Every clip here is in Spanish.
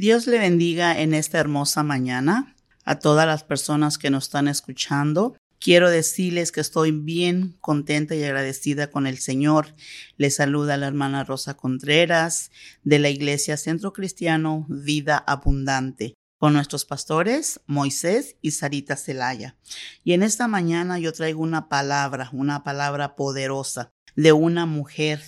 Dios le bendiga en esta hermosa mañana a todas las personas que nos están escuchando. Quiero decirles que estoy bien contenta y agradecida con el Señor. Les saluda la hermana Rosa Contreras de la Iglesia Centro Cristiano Vida Abundante con nuestros pastores Moisés y Sarita Celaya. Y en esta mañana yo traigo una palabra, una palabra poderosa de una mujer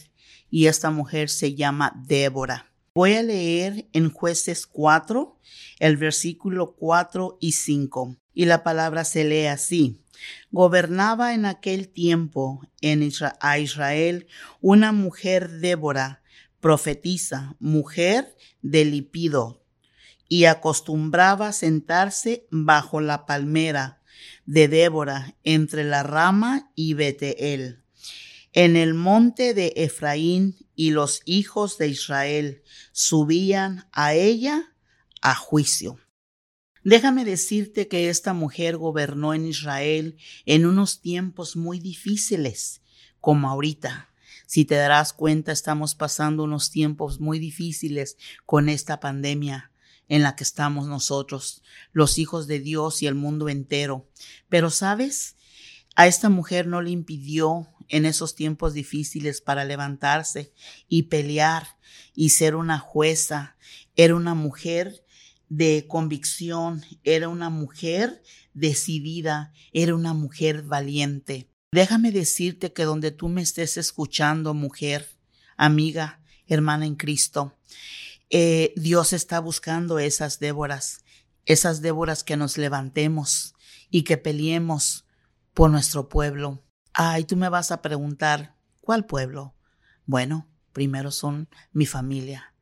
y esta mujer se llama Débora. Voy a leer en jueces 4 el versículo 4 y 5 y la palabra se lee así. Gobernaba en aquel tiempo en a Israel una mujer Débora, profetisa, mujer de Lipido, y acostumbraba sentarse bajo la palmera de Débora entre la rama y Beteel, en el monte de Efraín, y los hijos de Israel subían a ella a juicio. Déjame decirte que esta mujer gobernó en Israel en unos tiempos muy difíciles, como ahorita. Si te darás cuenta, estamos pasando unos tiempos muy difíciles con esta pandemia en la que estamos nosotros, los hijos de Dios y el mundo entero. Pero sabes, a esta mujer no le impidió en esos tiempos difíciles para levantarse y pelear y ser una jueza. Era una mujer de convicción, era una mujer decidida, era una mujer valiente. Déjame decirte que donde tú me estés escuchando, mujer, amiga, hermana en Cristo, eh, Dios está buscando esas Déboras, esas Déboras que nos levantemos y que peleemos por nuestro pueblo. Ay, tú me vas a preguntar, ¿cuál pueblo? Bueno, primero son mi familia,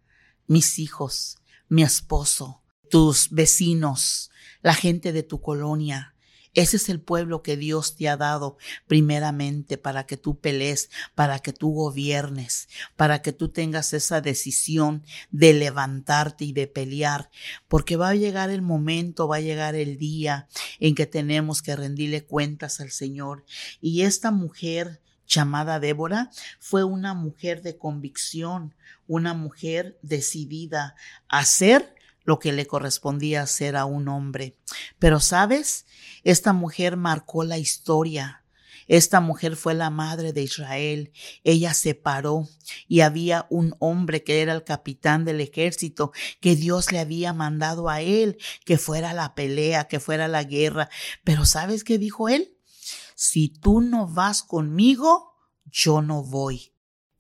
mis hijos, mi esposo, tus vecinos, la gente de tu colonia, ese es el pueblo que Dios te ha dado primeramente para que tú pelees, para que tú gobiernes, para que tú tengas esa decisión de levantarte y de pelear, porque va a llegar el momento, va a llegar el día en que tenemos que rendirle cuentas al Señor. Y esta mujer llamada Débora fue una mujer de convicción, una mujer decidida a hacer lo que le correspondía hacer a un hombre. Pero sabes, esta mujer marcó la historia. Esta mujer fue la madre de Israel. Ella se paró y había un hombre que era el capitán del ejército que Dios le había mandado a él que fuera la pelea, que fuera la guerra. Pero ¿sabes qué dijo él? Si tú no vas conmigo, yo no voy.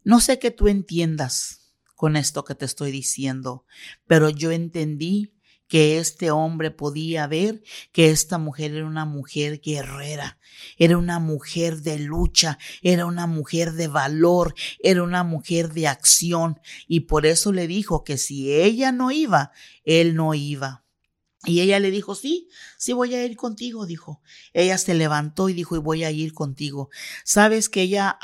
No sé que tú entiendas con esto que te estoy diciendo, pero yo entendí que este hombre podía ver que esta mujer era una mujer guerrera, era una mujer de lucha, era una mujer de valor, era una mujer de acción, y por eso le dijo que si ella no iba, él no iba. Y ella le dijo, sí, sí voy a ir contigo, dijo. Ella se levantó y dijo, y voy a ir contigo. Sabes que ella,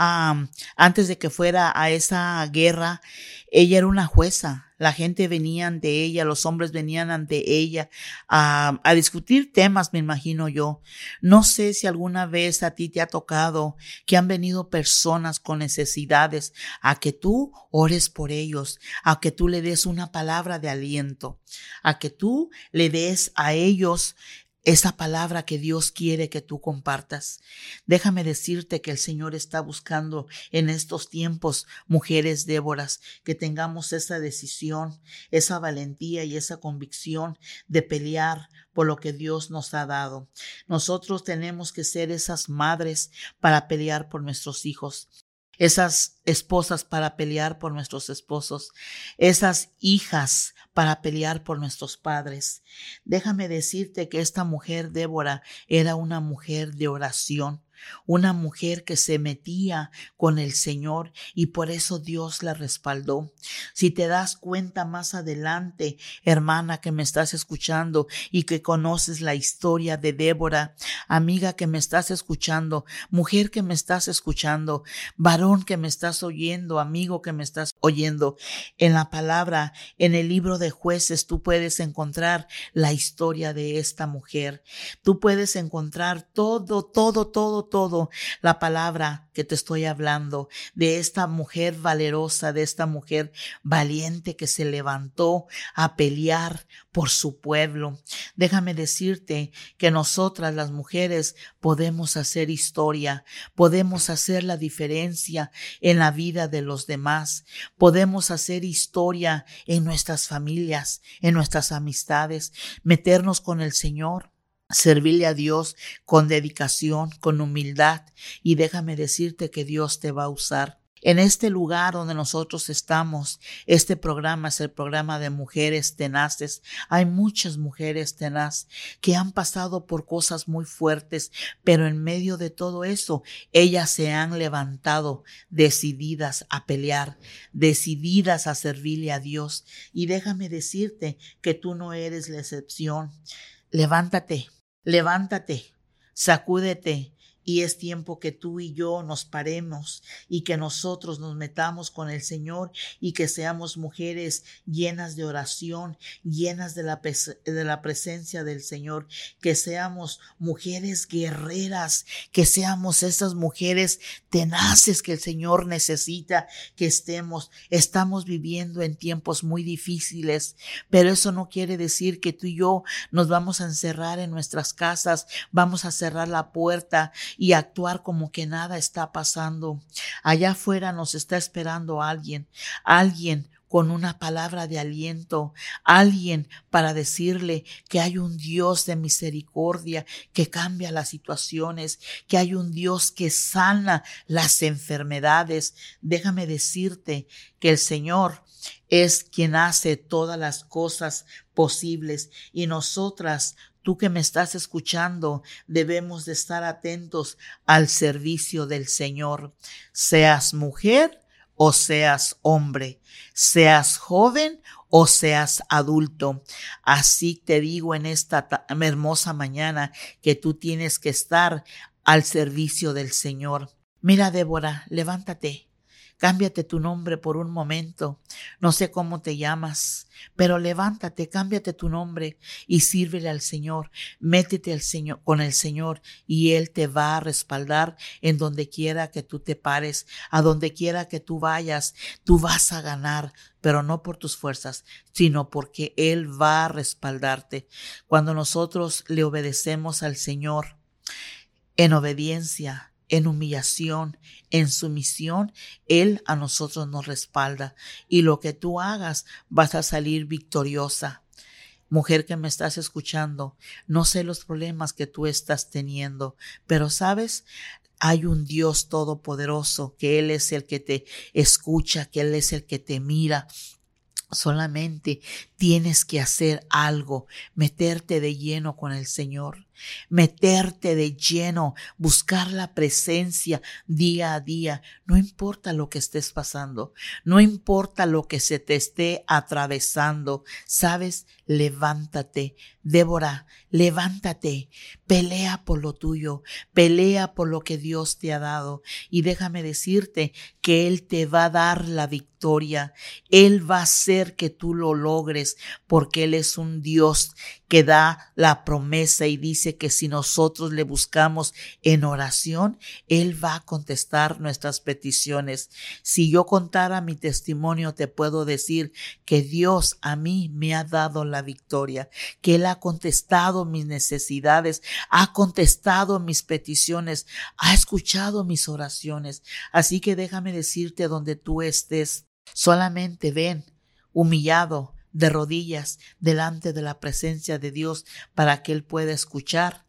antes de que fuera a esa guerra, ella era una jueza, la gente venía ante ella, los hombres venían ante ella a, a, discutir temas, me imagino yo. No sé si alguna vez a ti te ha tocado que han venido personas con necesidades a que tú ores por ellos, a que tú le des una palabra de aliento, a que tú le des a ellos esa palabra que Dios quiere que tú compartas. Déjame decirte que el Señor está buscando en estos tiempos mujeres Déboras, que tengamos esa decisión, esa valentía y esa convicción de pelear por lo que Dios nos ha dado. Nosotros tenemos que ser esas madres para pelear por nuestros hijos esas esposas para pelear por nuestros esposos, esas hijas para pelear por nuestros padres. Déjame decirte que esta mujer Débora era una mujer de oración, una mujer que se metía con el Señor y por eso Dios la respaldó. Si te das cuenta más adelante, hermana que me estás escuchando y que conoces la historia de Débora, amiga que me estás escuchando, mujer que me estás escuchando, varón que me estás oyendo, amigo que me estás oyendo, en la palabra, en el libro de jueces, tú puedes encontrar la historia de esta mujer. Tú puedes encontrar todo, todo, todo, todo la palabra que te estoy hablando, de esta mujer valerosa, de esta mujer valiente que se levantó a pelear por su pueblo. Déjame decirte que nosotras las mujeres podemos hacer historia, podemos hacer la diferencia en la vida de los demás, podemos hacer historia en nuestras familias, en nuestras amistades, meternos con el Señor servirle a Dios con dedicación, con humildad, y déjame decirte que Dios te va a usar. En este lugar donde nosotros estamos, este programa es el programa de mujeres tenaces. Hay muchas mujeres tenaz que han pasado por cosas muy fuertes, pero en medio de todo eso, ellas se han levantado decididas a pelear, decididas a servirle a Dios. Y déjame decirte que tú no eres la excepción. Levántate, levántate, sacúdete, y es tiempo que tú y yo nos paremos y que nosotros nos metamos con el Señor y que seamos mujeres llenas de oración, llenas de la, de la presencia del Señor, que seamos mujeres guerreras, que seamos esas mujeres tenaces que el Señor necesita que estemos. Estamos viviendo en tiempos muy difíciles, pero eso no quiere decir que tú y yo nos vamos a encerrar en nuestras casas, vamos a cerrar la puerta y actuar como que nada está pasando. Allá afuera nos está esperando alguien, alguien con una palabra de aliento, alguien para decirle que hay un Dios de misericordia que cambia las situaciones, que hay un Dios que sana las enfermedades. Déjame decirte que el Señor es quien hace todas las cosas posibles y nosotras Tú que me estás escuchando, debemos de estar atentos al servicio del Señor, seas mujer o seas hombre, seas joven o seas adulto. Así te digo en esta hermosa mañana que tú tienes que estar al servicio del Señor. Mira, Débora, levántate. Cámbiate tu nombre por un momento. No sé cómo te llamas, pero levántate, cámbiate tu nombre y sírvele al Señor. Métete al Señor, con el Señor y Él te va a respaldar en donde quiera que tú te pares, a donde quiera que tú vayas. Tú vas a ganar, pero no por tus fuerzas, sino porque Él va a respaldarte. Cuando nosotros le obedecemos al Señor en obediencia, en humillación, en sumisión, Él a nosotros nos respalda. Y lo que tú hagas, vas a salir victoriosa. Mujer que me estás escuchando, no sé los problemas que tú estás teniendo, pero sabes, hay un Dios todopoderoso, que Él es el que te escucha, que Él es el que te mira, Solamente tienes que hacer algo, meterte de lleno con el Señor meterte de lleno, buscar la presencia día a día, no importa lo que estés pasando, no importa lo que se te esté atravesando, sabes, levántate, Débora, levántate, pelea por lo tuyo, pelea por lo que Dios te ha dado. Y déjame decirte que Él te va a dar la victoria, Él va a hacer que tú lo logres porque Él es un Dios que da la promesa y dice que si nosotros le buscamos en oración, Él va a contestar nuestras peticiones. Si yo contara mi testimonio, te puedo decir que Dios a mí me ha dado la victoria, que Él ha contestado mis necesidades, ha contestado mis peticiones, ha escuchado mis oraciones. Así que déjame decirte donde tú estés, solamente ven humillado, de rodillas delante de la presencia de Dios para que Él pueda escuchar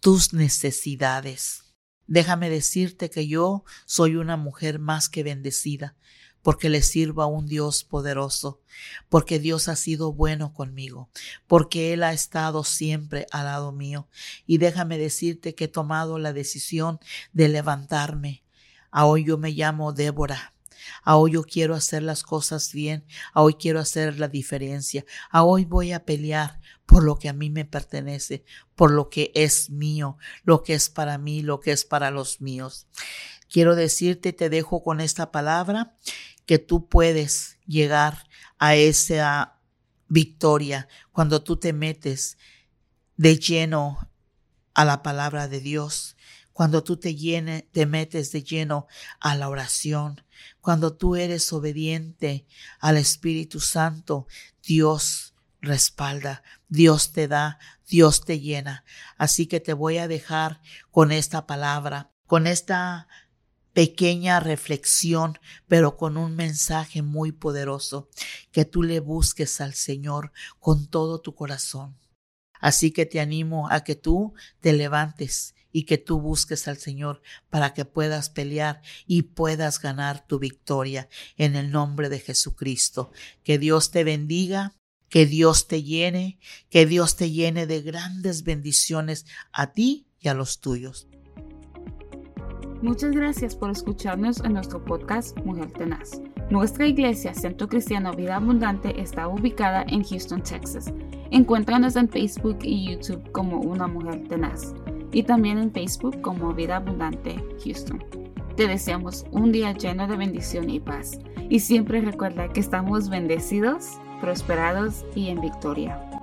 tus necesidades. Déjame decirte que yo soy una mujer más que bendecida, porque le sirvo a un Dios poderoso, porque Dios ha sido bueno conmigo, porque Él ha estado siempre al lado mío. Y déjame decirte que he tomado la decisión de levantarme. Hoy yo me llamo Débora, a hoy yo quiero hacer las cosas bien, a hoy quiero hacer la diferencia, a hoy voy a pelear por lo que a mí me pertenece, por lo que es mío, lo que es para mí, lo que es para los míos. Quiero decirte, te dejo con esta palabra, que tú puedes llegar a esa victoria cuando tú te metes de lleno a la palabra de Dios cuando tú te llene, te metes de lleno a la oración, cuando tú eres obediente al Espíritu Santo, Dios respalda, Dios te da, Dios te llena. Así que te voy a dejar con esta palabra, con esta pequeña reflexión, pero con un mensaje muy poderoso, que tú le busques al Señor con todo tu corazón. Así que te animo a que tú te levantes y que tú busques al Señor para que puedas pelear y puedas ganar tu victoria en el nombre de Jesucristo. Que Dios te bendiga, que Dios te llene, que Dios te llene de grandes bendiciones a ti y a los tuyos. Muchas gracias por escucharnos en nuestro podcast Mujer Tenaz. Nuestra iglesia Centro Cristiano Vida Abundante está ubicada en Houston, Texas. Encuéntranos en Facebook y YouTube como Una Mujer Tenaz y también en Facebook como Vida Abundante Houston. Te deseamos un día lleno de bendición y paz y siempre recuerda que estamos bendecidos, prosperados y en victoria.